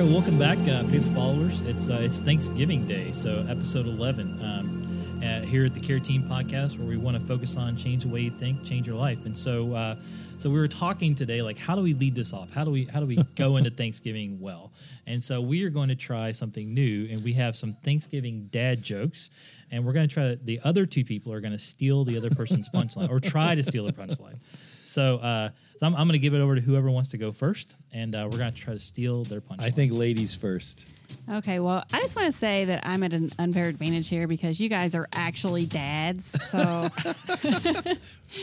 right, welcome back, uh, faithful followers. It's uh, it's Thanksgiving Day, so episode eleven um, uh, here at the Care Team Podcast, where we want to focus on change the way you think, change your life. And so, uh, so we were talking today, like how do we lead this off? How do we how do we go into Thanksgiving well? And so we are going to try something new, and we have some Thanksgiving dad jokes, and we're going to try. The other two people are going to steal the other person's punchline, or try to steal the punchline. So, uh, so I'm, I'm going to give it over to whoever wants to go first, and uh, we're going to try to steal their punch. I think ladies first. Okay, well, I just want to say that I'm at an unfair advantage here because you guys are actually dads. So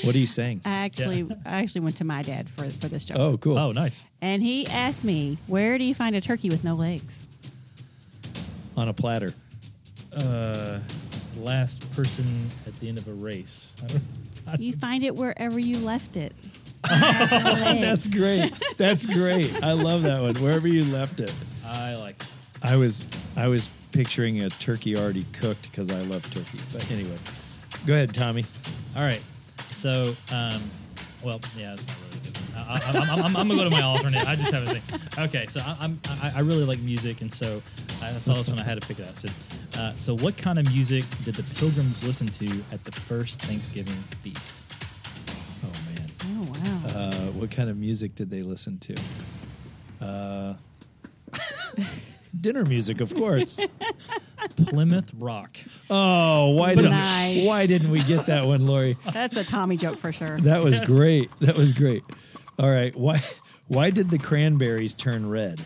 What are you saying? I actually, I actually went to my dad for for this job. Oh, cool. Oh, nice. and he asked me, "Where do you find a turkey with no legs?" On a platter. Uh, last person at the end of a race. I don't, I You find it wherever you left it. That's great. That's great. I love that one. Wherever you left it. I like. it. I was I was picturing a turkey already cooked because I love turkey. But anyway, go ahead, Tommy. All right. So, um, well, yeah, it's not really good. I, I, I'm, I'm, I'm gonna go to my alternate. I just have a thing. Okay, so I, I'm I, I really like music, and so I saw this one. I had to pick it out. I said, uh, so what kind of music did the Pilgrims listen to at the first Thanksgiving feast? What kind of music did they listen to? Uh, dinner music, of course. Plymouth Rock. Oh, why didn't Nice. why didn't we get that one, Lori? That's a Tommy joke for sure. That was Yes. great. That was great. All right. Why why did the cranberries turn red?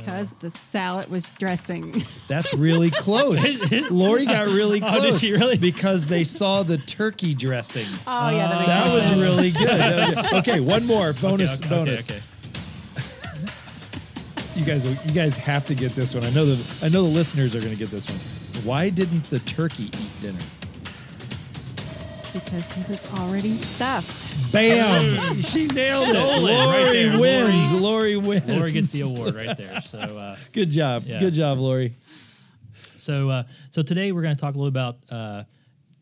Because oh. the salad was dressing. That's really close. Lori got really close. Oh, did she really? Because they saw the turkey dressing. Oh yeah, that makes that more was sense. really good. That was good. Okay, one more bonus. okay, okay, bonus. Okay, okay. You guys, you guys have to get this one. I know the I know the listeners are going to get this one. Why didn't the turkey eat dinner? Because he was already stuffed. Bam! she nailed it. Stolen right Lori there. wins. Lori- Lori wins. Lori gets the award right there. So. Uh, Good job. Yeah. Good job, Lori. So, uh, so today we're going to talk a little about uh,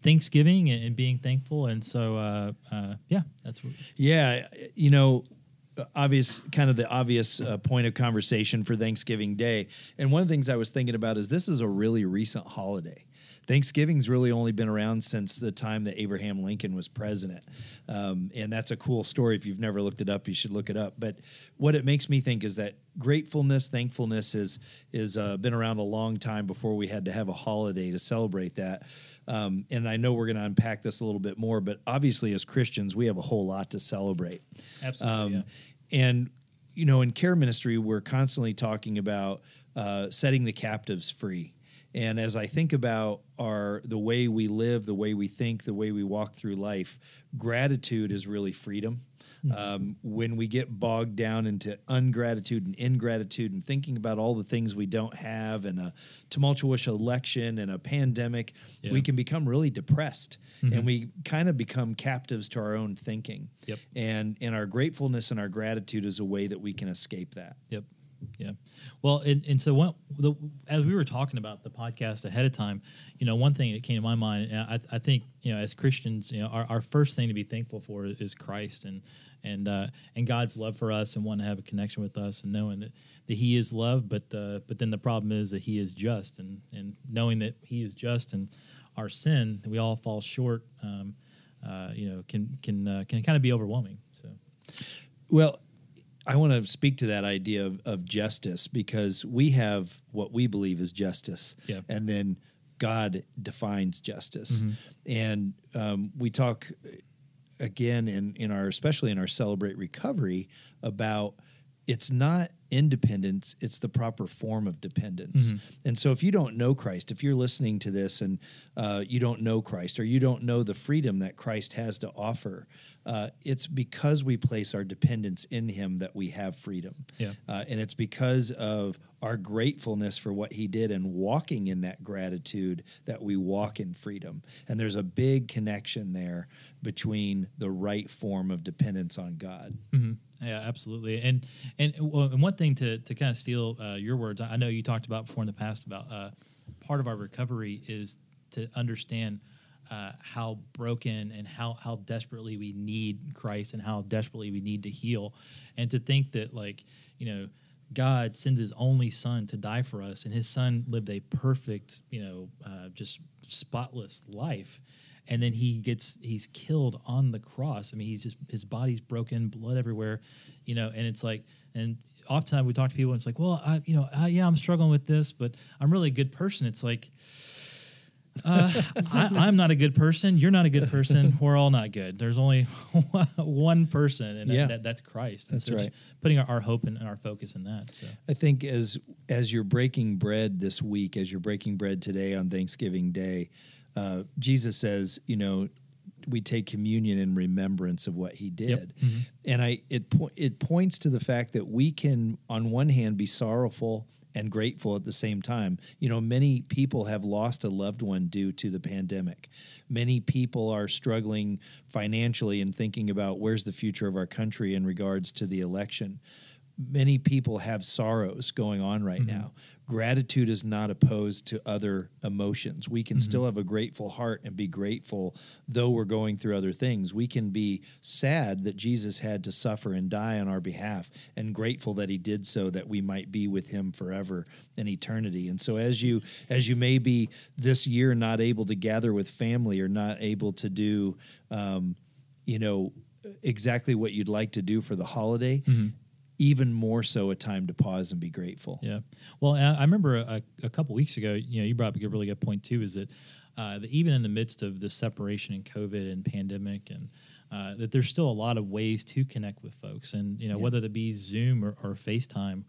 Thanksgiving and, and being thankful, and so uh, uh, yeah, that's what, Yeah, you know, obvious kind of the obvious uh, point of conversation for Thanksgiving Day. And one of the things I was thinking about is this is a really recent holiday. Thanksgiving's really only been around since the time that Abraham Lincoln was president. Um, and that's a cool story. If you've never looked it up, you should look it up. But what it makes me think is that gratefulness, thankfulness is is uh, been around a long time before we had to have a holiday to celebrate that. Um, and I know we're going to unpack this a little bit more, but obviously, as Christians, we have a whole lot to celebrate. absolutely. yeah. Um, And you know, in care ministry, we're constantly talking about uh, setting the captives free. And as I think about our the way we live, the way we think, the way we walk through life, gratitude is really freedom. Um, when we get bogged down into ungratitude and ingratitude and thinking about all the things we don't have and a tumultuous election and a pandemic, Yeah. we can become really depressed and we kind of become captives to our own thinking. Yep. And and our gratefulness and our gratitude is a way that we can escape that. Yep. Yeah. Well, and, and so the, as we were talking about the podcast ahead of time, you know, one thing that came to my mind, I, I think, you know, as Christians, you know, our, our first thing to be thankful for is Christ and, and, uh, and God's love for us and wanting to have a connection with us and knowing that, that he is love, but, uh, but then the problem is that he is just and, and knowing that he is just and our sin, we all fall short, um, uh, you know, can, can, uh, can kind of be overwhelming. So, Well, I want to speak to that idea of, of justice because we have what we believe is justice. Yeah. And then God defines justice. And um, we talk again in, in our, especially in our Celebrate Recovery, about it's not independence, it's the proper form of dependence. And so if you don't know Christ, if you're listening to this and uh, you don't know Christ or you don't know the freedom that Christ has to offer, uh, it's because we place our dependence in Him that we have freedom. Yeah. Uh, and it's because of our gratefulness for what He did and walking in that gratitude that we walk in freedom. And there's a big connection there between the right form of dependence on God. hmm Yeah, absolutely. And and and one thing to to kind of steal uh, your words, I know you talked about before in the past about uh, part of our recovery is to understand uh, how broken and how how desperately we need Christ and how desperately we need to heal, and to think that like you know. God sends His only Son to die for us, and His Son lived a perfect, you know, uh, just spotless life, and then he gets he's killed on the cross. I mean, he's just his body's broken, blood everywhere, you know, and it's like, and oftentimes we talk to people, and it's like, well, I, you know, yeah, I'm struggling with this, but I'm really a good person. It's like, uh, I, am not a good person. You're not a good person. We're all not good. There's only one person, and yeah. that, that's Christ. And that's so right. Putting our, our, hope and our focus in that. So I think as as you're breaking bread this week, as you're breaking bread today on Thanksgiving Day, uh, Jesus says, you know, we take communion in remembrance of what he did. Yep. Mm-hmm. And I it po- it points to the fact that we can on one hand be sorrowful and grateful at the same time. You know, many people have lost a loved one due to the pandemic. Many people are struggling financially and thinking about where's the future of our country in regards to the election many people have sorrows going on right mm-hmm. now. Gratitude is not opposed to other emotions. We can mm-hmm. still have a grateful heart and be grateful, though we're going through other things. We can be sad that Jesus had to suffer and die on our behalf, and grateful that He did so that we might be with Him forever in eternity. And so, as you as you may be this year not able to gather with family or not able to do, um, you know, exactly what you'd like to do for the holiday. Mm-hmm even more so a time to pause and be grateful. Yeah. Well, I remember a, a couple weeks ago, you know, you brought up a really good point too, is that, uh, that even in the midst of the separation and COVID and pandemic and uh, that there's still a lot of ways to connect with folks and, you know, yeah. whether it be Zoom or, or FaceTime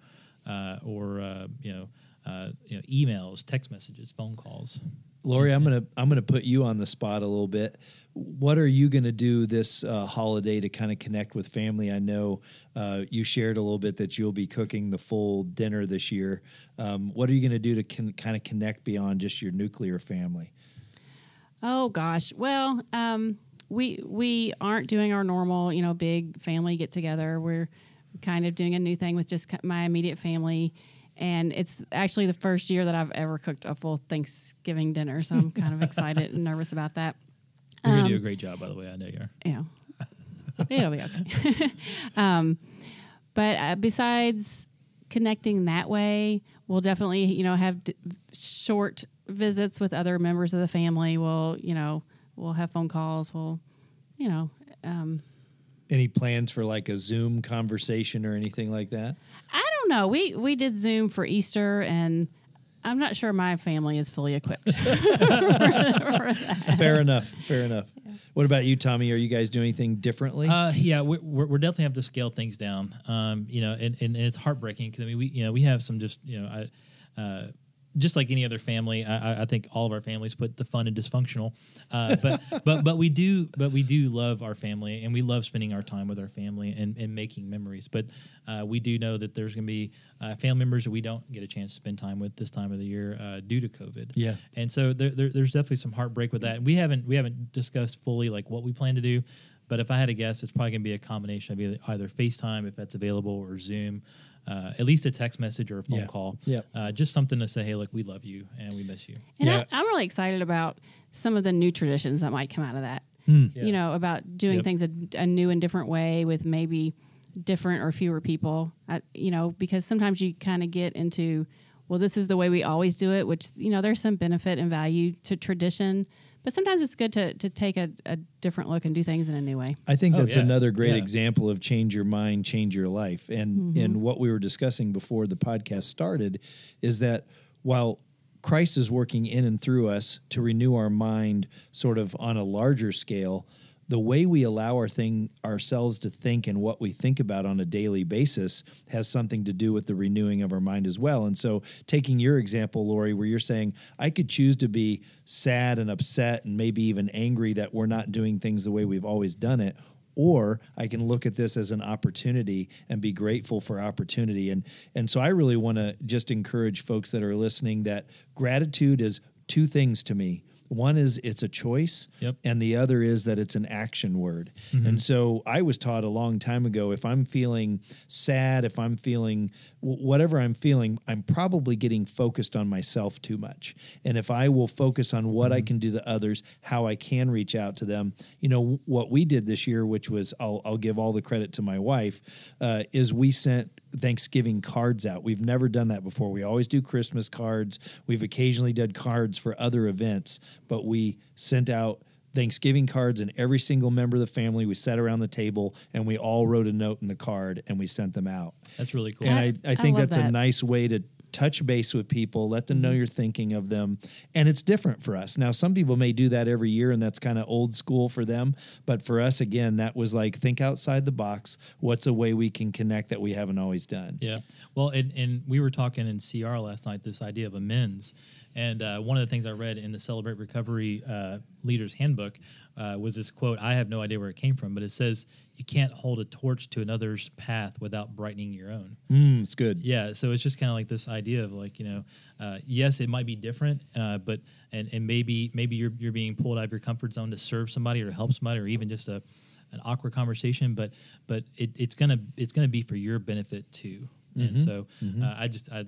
uh, or, uh, you know, uh, you know, emails, text messages, phone calls. Lori, I'm gonna I'm gonna put you on the spot a little bit. What are you gonna do this uh, holiday to kind of connect with family? I know uh, you shared a little bit that you'll be cooking the full dinner this year. Um, what are you gonna do to con- kind of connect beyond just your nuclear family? Oh gosh, well, um, we we aren't doing our normal, you know, big family get together. We're kind of doing a new thing with just my immediate family and it's actually the first year that I've ever cooked a full Thanksgiving dinner, so I'm kind of excited and nervous about that. You're um, gonna do a um, great job, by the way. I know you are. Yeah, it'll be okay. um, but uh, besides connecting that way, we'll definitely you know have d- short visits with other members of the family. We'll you know we'll have phone calls. We'll you know. Um, any plans for like a Zoom conversation or anything like that? I don't know. We we did Zoom for Easter, and I'm not sure my family is fully equipped. fair enough. Fair enough. Yeah. What about you, Tommy? Are you guys doing anything differently? Uh, yeah, we're, we're, definitely have to scale things down. Um, you know, and, and, it's heartbreaking because I mean, we you know we have some just you know I. Uh, just like any other family, I, I, think all of our families put the fun and dysfunctional. Uh, but but but we do but we do love our family and we love spending our time with our family and, and making memories. But uh, we do know that there's going to be uh, family members that we don't get a chance to spend time with this time of the year uh, due to COVID. Yeah, and so there, there, there's definitely some heartbreak with that. And we haven't we haven't discussed fully like what we plan to do. But if I had to guess, it's probably going to be a combination of either, either FaceTime if that's available or Zoom uh, at least a text message or a phone yeah. call. Yeah. Uh, just something to say, hey, look, we love you and we miss you. And yeah. I, am really excited about some of the new traditions that might come out of that. Mm. Yeah. You know, about doing yep. things a, a, new and different way with maybe different or fewer people. I, you know, because sometimes you kind of get into, well, this is the way we always do it, which, you know, there's some benefit and value to tradition but sometimes it's good to to take a, a, different look and do things in a new way. I think oh, that's yeah. another great yeah. example of change your mind, change your life. And mm-hmm. and what we were discussing before the podcast started is that while Christ is working in and through us to renew our mind sort of on a larger scale, the way we allow our thing ourselves to think and what we think about on a daily basis has something to do with the renewing of our mind as well. And so, taking your example, Lori, where you're saying I could choose to be sad and upset and maybe even angry that we're not doing things the way we've always done it, or I can look at this as an opportunity and be grateful for opportunity. And and so I really want to just encourage folks that are listening that gratitude is two things to me. One is it's a choice, Yep. and the other is that it's an action word. And so I was taught a long time ago if I'm feeling sad, if I'm feeling wh- whatever I'm feeling, I'm probably getting focused on myself too much. And if I will focus on what I can do to others, how I can reach out to them, you know, what we did this year, which was I'll, I'll give all the credit to my wife, uh, is we sent Thanksgiving cards out. We've never done that before. We always do Christmas cards. We've occasionally done cards for other events, but we sent out Thanksgiving cards and every single member of the family. We sat around the table and we all wrote a note in the card and we sent them out. That's really cool. And I, I- I I think love that's a nice way to touch base with people, let them know you're thinking of them. And it's different for us. Now, some people may do that every year, and that's kind of old school for them. But for us, again, that was like think outside the box. What's a way we can connect that we haven't always done? Yeah. Well, and, and we were talking in CR last night this idea of amends. And uh, one of the things I read in the Celebrate Recovery uh, Leaders Handbook uh, was this quote. I have no idea where it came from, but it says, You can't hold a torch to another's path without brightening your own. Mm, it's good. Yeah, so it's just kind of like this idea of like you know, uh, yes, it might be different, uh, but and and maybe maybe you're you're being pulled out of your comfort zone to serve somebody or help somebody or even just a an awkward conversation, but but it, it's gonna it's gonna be for your benefit too. And so uh, I just I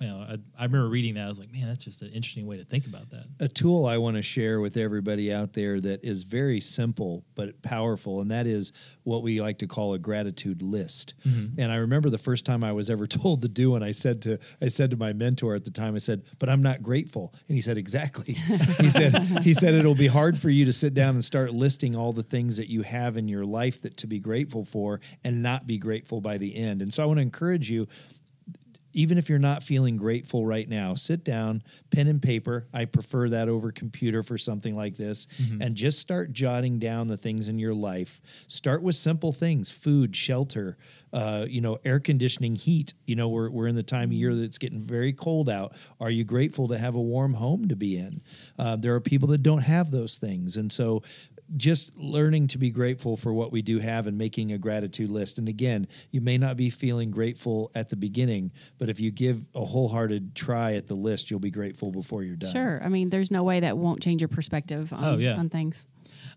you know I, I remember reading that I was like man that's just an interesting way to think about that. a tool I want to share with everybody out there that is very simple but powerful, and that is what we like to call a gratitude list. Mm-hmm. And I remember the first time I was ever told to do one, I said to I said to my mentor at the time, I said, "But I'm not grateful," and he said, "Exactly." he said he said it'll be hard for you to sit down and start listing all the things that you have in your life that to be grateful for and not be grateful by the end. And so I want to encourage you even if you're not feeling grateful right now, sit down, pen and paper. I prefer that over computer for something like this, and just start jotting down the things in your life. Start with simple things: food, shelter, uh, you know, air conditioning, heat. You know, we're we're in the time of year that's getting very cold out. Are you grateful to have a warm home to be in? Uh, there are people that don't have those things, and so just learning to be grateful for what we do have and making a gratitude list. And again, you may not be feeling grateful at the beginning, but if you give a wholehearted try at the list, you'll be grateful before you're done. Sure. I mean, there's no way that won't change your perspective on, Oh, yeah. on things.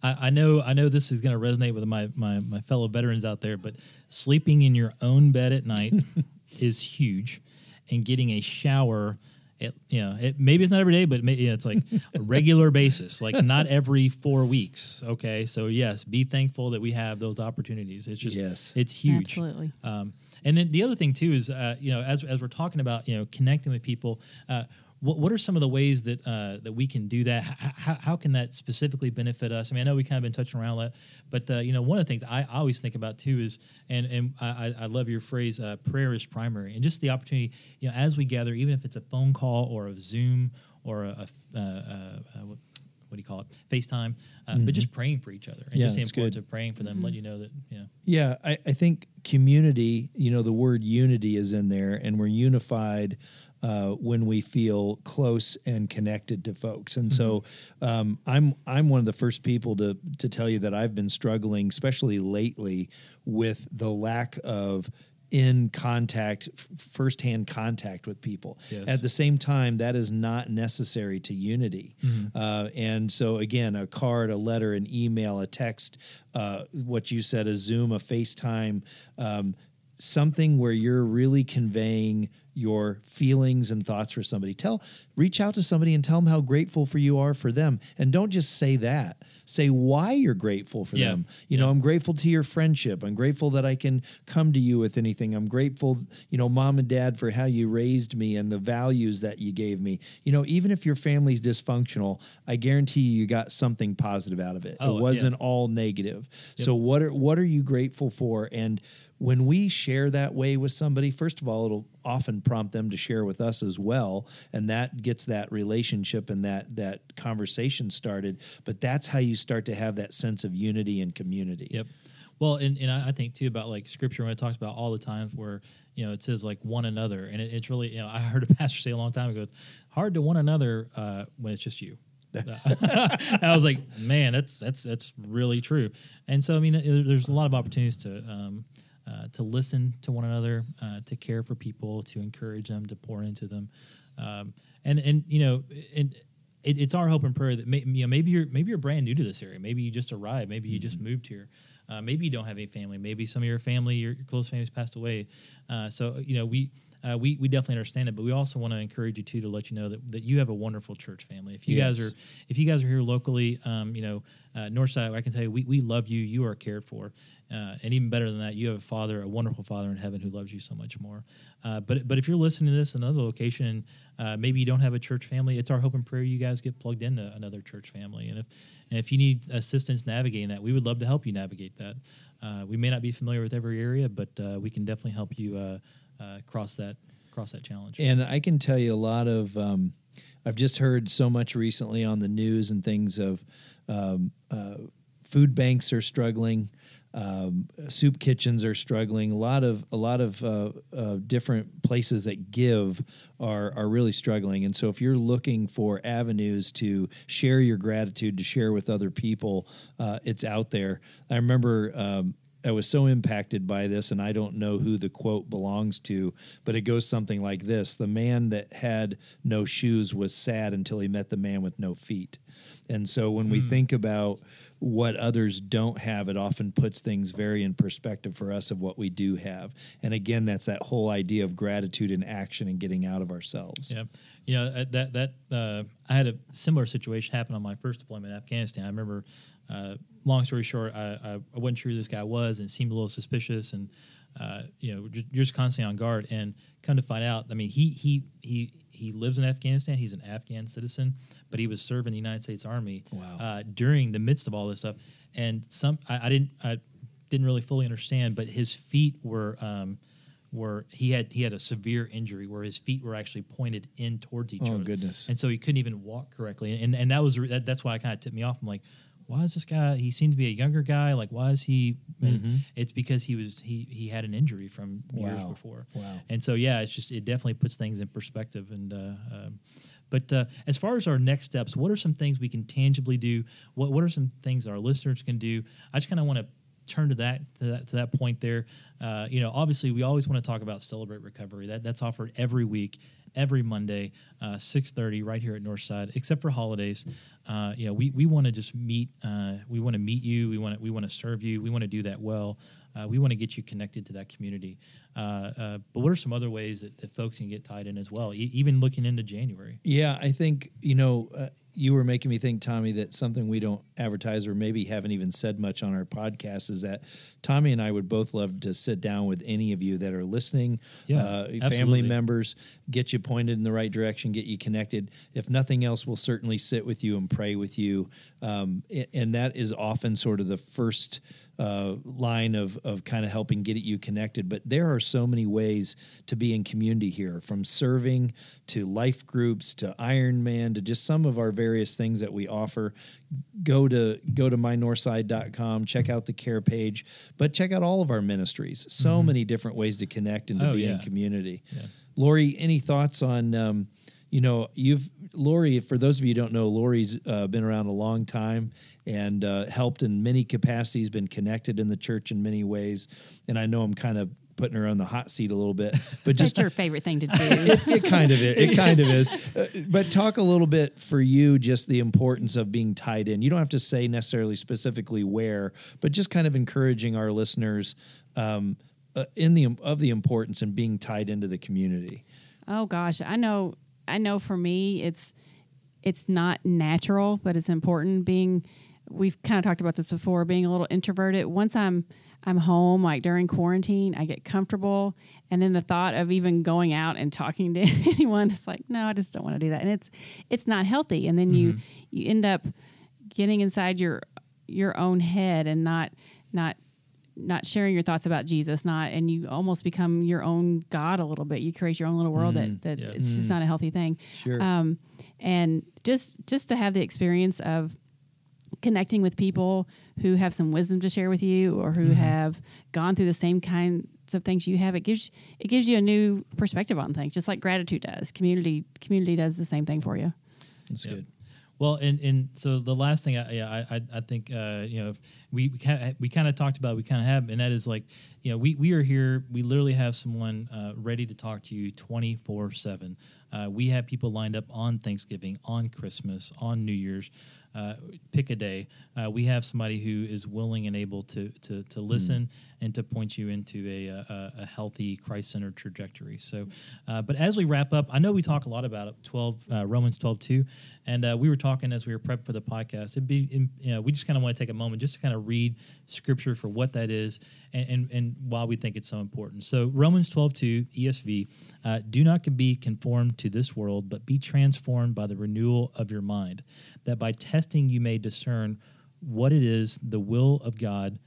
I, I know I know this is going to resonate with my, my my fellow veterans out there, but sleeping in your own bed at night is huge, and getting a shower. It, you know, it, maybe it's not every day, but may, you know, it's like a regular basis, like not every four weeks. Okay, so yes, be thankful that we have those opportunities. It's just, Yes. it's huge. Absolutely. Um, and then the other thing too is, uh, you know, as as we're talking about, you know, connecting with people, uh, what what are some of the ways that uh, that we can do that? H- how, how can that specifically benefit us? I mean, I know we kind of been touching around that, but uh, you know, one of the things I, I always think about too is, and and I, I love your phrase, uh, prayer is primary, and just the opportunity, you know, as we gather, even if it's a phone call or a Zoom or a, uh, uh, uh, what, what do you call it, FaceTime, uh, but just praying for each other, and Yeah, just the importance good. of praying for them, let you know that, yeah. Yeah, I, I think community, you know, the word unity is in there, and we're unified uh, when we feel close and connected to folks. And so um, I'm I'm one of the first people to to tell you that I've been struggling, especially lately, with the lack of in contact f- firsthand contact with people Yes. at the same time that is not necessary to unity uh, and so again a card a letter an email a text uh, what you said a zoom a facetime um, something where you're really conveying your feelings and thoughts for somebody. Tell reach out to somebody and tell them how grateful for you are for them. And don't just say that. Say why you're grateful for Yeah. them. You know i'm grateful to your friendship. I'm grateful that i can come to you with anything. I'm grateful you know mom and dad for how you raised me and the values that you gave me. You know even if your family's dysfunctional i guarantee you you got something positive out of it. Oh, it wasn't all negative. So what are what are you grateful for? And when we share that way with somebody first of all it'll often prompt them to share with us as well and that gets that relationship and that that conversation started but that's how you start to have that sense of unity and community Yep. Well, and, and I think too about like scripture when it talks about all the times where you know it says like one another, and it, it's really you know I heard a pastor say a long time ago, it's hard to one another uh, when it's just you. I was like, man, that's that's that's really true. And so I mean, there's a lot of opportunities to um, uh, to listen to one another, uh, to care for people, to encourage them, to pour into them, um, and and you know, and it, it's our hope and prayer that may, you know maybe you're maybe you're brand new to this area. Maybe you just arrived. Maybe you Mm-hmm. just moved here. Uh, maybe you don't have any family. Maybe some of your family, your, close family's passed away. Uh, so you know we. Uh, we, we definitely understand it, but we also want to encourage you too to let you know that, that you have a wonderful church family. If you guys are if you guys are here locally, um, you know uh, Northside, I can tell you we, we love you. You are cared for, uh, and even better than that, you have a father, a wonderful father in heaven who loves you so much more. Uh, but but if you're listening to this in another location, uh, maybe you don't have a church family. It's our hope and prayer you guys get plugged into another church family, and if and if you need assistance navigating that, we would love to help you navigate that. Uh, we may not be familiar with every area, but uh, we can definitely help you uh, cross that cross that challenge. And I can tell you a lot of. Um, I've just heard so much recently on the news and things of um, food banks are struggling, um, soup kitchens are struggling. A lot of a lot of uh, uh, different places that give are are really struggling. And so, if you're looking for avenues to share your gratitude, to share with other people, uh, it's out there. I remember. Um, I was so impacted by this, and I don't know who the quote belongs to, but it goes something like this The man that had no shoes was sad until he met the man with no feet. And so when we think about what others don't have, it often puts things very in perspective for us of what we do have. And again, that's that whole idea of gratitude in action and getting out of ourselves. Yeah, you know uh, that that uh, I had a similar situation happen on my first deployment in Afghanistan. I remember. Uh, long story short, I, I, I wasn't sure who this guy was, and seemed a little suspicious, and uh, you know, you're just constantly on guard. And come to find out, I mean, he he he he lives in Afghanistan. He's an Afghan citizen, but he was serving the United States Army Wow. uh, during the midst of all this stuff. And some I, I didn't I didn't really fully understand, but his feet were. Um, were he had he had a severe injury where his feet were actually pointed in towards each Oh, other. goodness. And so he couldn't even walk correctly. And and that was that, that's why it kind of tipped me off. I'm like, why is this guy? He seemed to be a younger guy. Like, why is he? and It's because he was he he had an injury from years Mm-hmm. Before. Wow. And so yeah, it's just it definitely puts things in perspective. And uh, um, but uh, as far as our next steps, what are some things we can tangibly do? What what are some things our listeners can do? I just kind of want to turn to that to that to that point there. Uh, you know, obviously, we always want to talk about celebrate recovery. That that's offered every week, every Monday, uh, six thirty, right here at Northside, except for holidays. Uh, you know, we, we want to just meet. Uh, we want to meet you. We want we want to serve you. We want to do that well. Uh, we want to get you connected to that community. Uh, uh, but what are some other ways that, that folks can get tied in as well, e- even looking into January? Yeah, I think you know uh, you were making me think, Tommy, that something we don't advertise or maybe haven't even said much on our podcast is that Tommy and I would both love to sit down with any of you that are listening, Yeah, uh, family members, get you pointed in the right direction, get you connected. If nothing else, we'll certainly sit with you and pray with you, um, and that is often sort of the first uh, line of, of kind of helping get you connected. But there are so many ways to be in community here, from serving to life groups to Ironman to just some of our various things that we offer. Go to go to mynorthside.com, check out the care page, but check out all of our ministries. So many different ways to connect and to Mm-hmm. Oh, be in community. Yeah. Lori, any thoughts on um, you know, you've Lori. For those of you who don't know, Lori's uh, been around a long time and uh, helped in many capacities, been connected in the church in many ways. And I know I'm kind of putting her on the hot seat a little bit, but just your favorite thing to do. it, it kind of is. It kind of is. Uh, but talk a little bit for you, just the importance of being tied in. You don't have to say necessarily specifically where, but just kind of encouraging our listeners um, uh, in the of the importance and being tied into the community. Oh gosh, I know. I know. For me, it's it's not natural, but it's important. Being, we've kind of talked about this before. Being a little introverted. Once I'm I'm home, like during quarantine, I get comfortable, and then the thought of even going out and talking to anyone, it's like, no, I just don't want to do that, and it's it's not healthy. And then you mm-hmm. you end up getting inside your your own head and not not not sharing your thoughts about Jesus, not and you almost become your own God a little bit. You create your own little world that, mm, that Yeah. it's just mm. not a healthy thing. Sure. Um, and just just to have the experience of connecting with people who have some wisdom to share with you or who mm-hmm. have gone through the same kinds of things you have, it gives it gives you a new perspective on things, just like gratitude does. Community community does the same thing for you. That's Yeah. good. Well, and and so the last thing, I, yeah, I I, think uh, you know we we kind of talked about we kind of have, and that is like you know we we are here. We literally have someone uh, ready to talk to you twenty four seven. Uh, we have people lined up on Thanksgiving, on Christmas, on New Year's uh, pick a day. Uh, we have somebody who is willing and able to to, to listen mm. and to point you into a, a, a healthy Christ centered trajectory. So, uh, but as we wrap up, I know we talk a lot about it, twelve uh, Romans twelve two, and uh, we were talking as we were prepping for the podcast. It'd be you know, we just kind of want to take a moment just to kind of read Scripture for what that is and, and, and why we think it's so important. So Romans twelve two ESV, uh, do not be conformed to this world, but be transformed by the renewal of your mind that by testing you may discern what it is the will of God,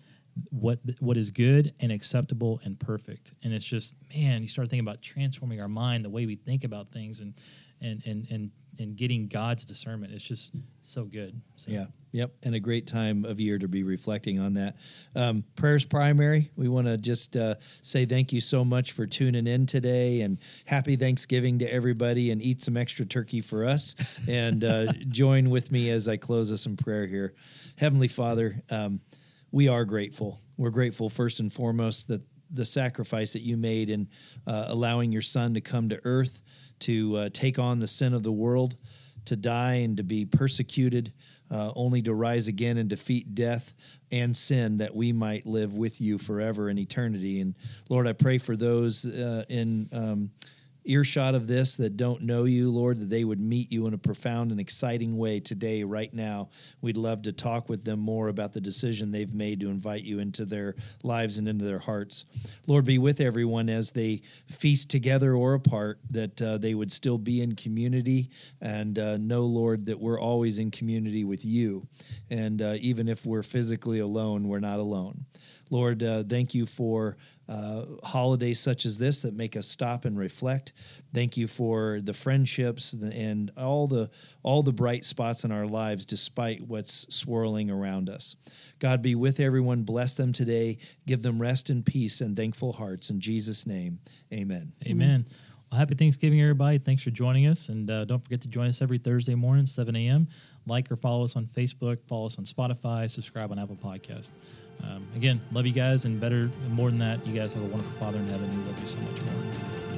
what what is good and acceptable and perfect. And it's just man, you start thinking about transforming our mind, the way we think about things, and and and and and getting God's discernment. It's just so good. So. Yeah. Yep, and a great time of year to be reflecting on that. Um, prayers primary. We want to just uh, say thank you so much for tuning in today, and happy Thanksgiving to everybody, and eat some extra turkey for us, and uh, join with me as I close us in prayer here. Heavenly Father, um, we are grateful. We're grateful first and foremost that the sacrifice that you made in uh, allowing your Son to come to earth to uh, take on the sin of the world, to die and to be persecuted uh, only to rise again and defeat death and sin that we might live with you forever in eternity. And Lord, I pray for those uh, in. Um, earshot of this that don't know you, Lord, that they would meet you in a profound and exciting way today, right now. We'd love to talk with them more about the decision they've made to invite you into their lives and into their hearts. Lord, be with everyone as they feast together or apart, that uh, they would still be in community and uh, know, Lord, that we're always in community with you. And uh, even if we're physically alone, we're not alone. Lord, uh, thank you for uh, holidays such as this that make us stop and reflect. Thank you for the friendships and all the all the bright spots in our lives, despite what's swirling around us. God be with everyone. Bless them today. Give them rest and peace and thankful hearts. In Jesus' name, Amen. Amen. Well, happy Thanksgiving, everybody. Thanks for joining us. And uh, don't forget to join us every Thursday morning, 7 a.m. Like or follow us on Facebook, follow us on Spotify, subscribe on Apple Podcast. Um, again, love you guys, and better, and more than that, you guys have a wonderful Father in heaven who loves you so much more.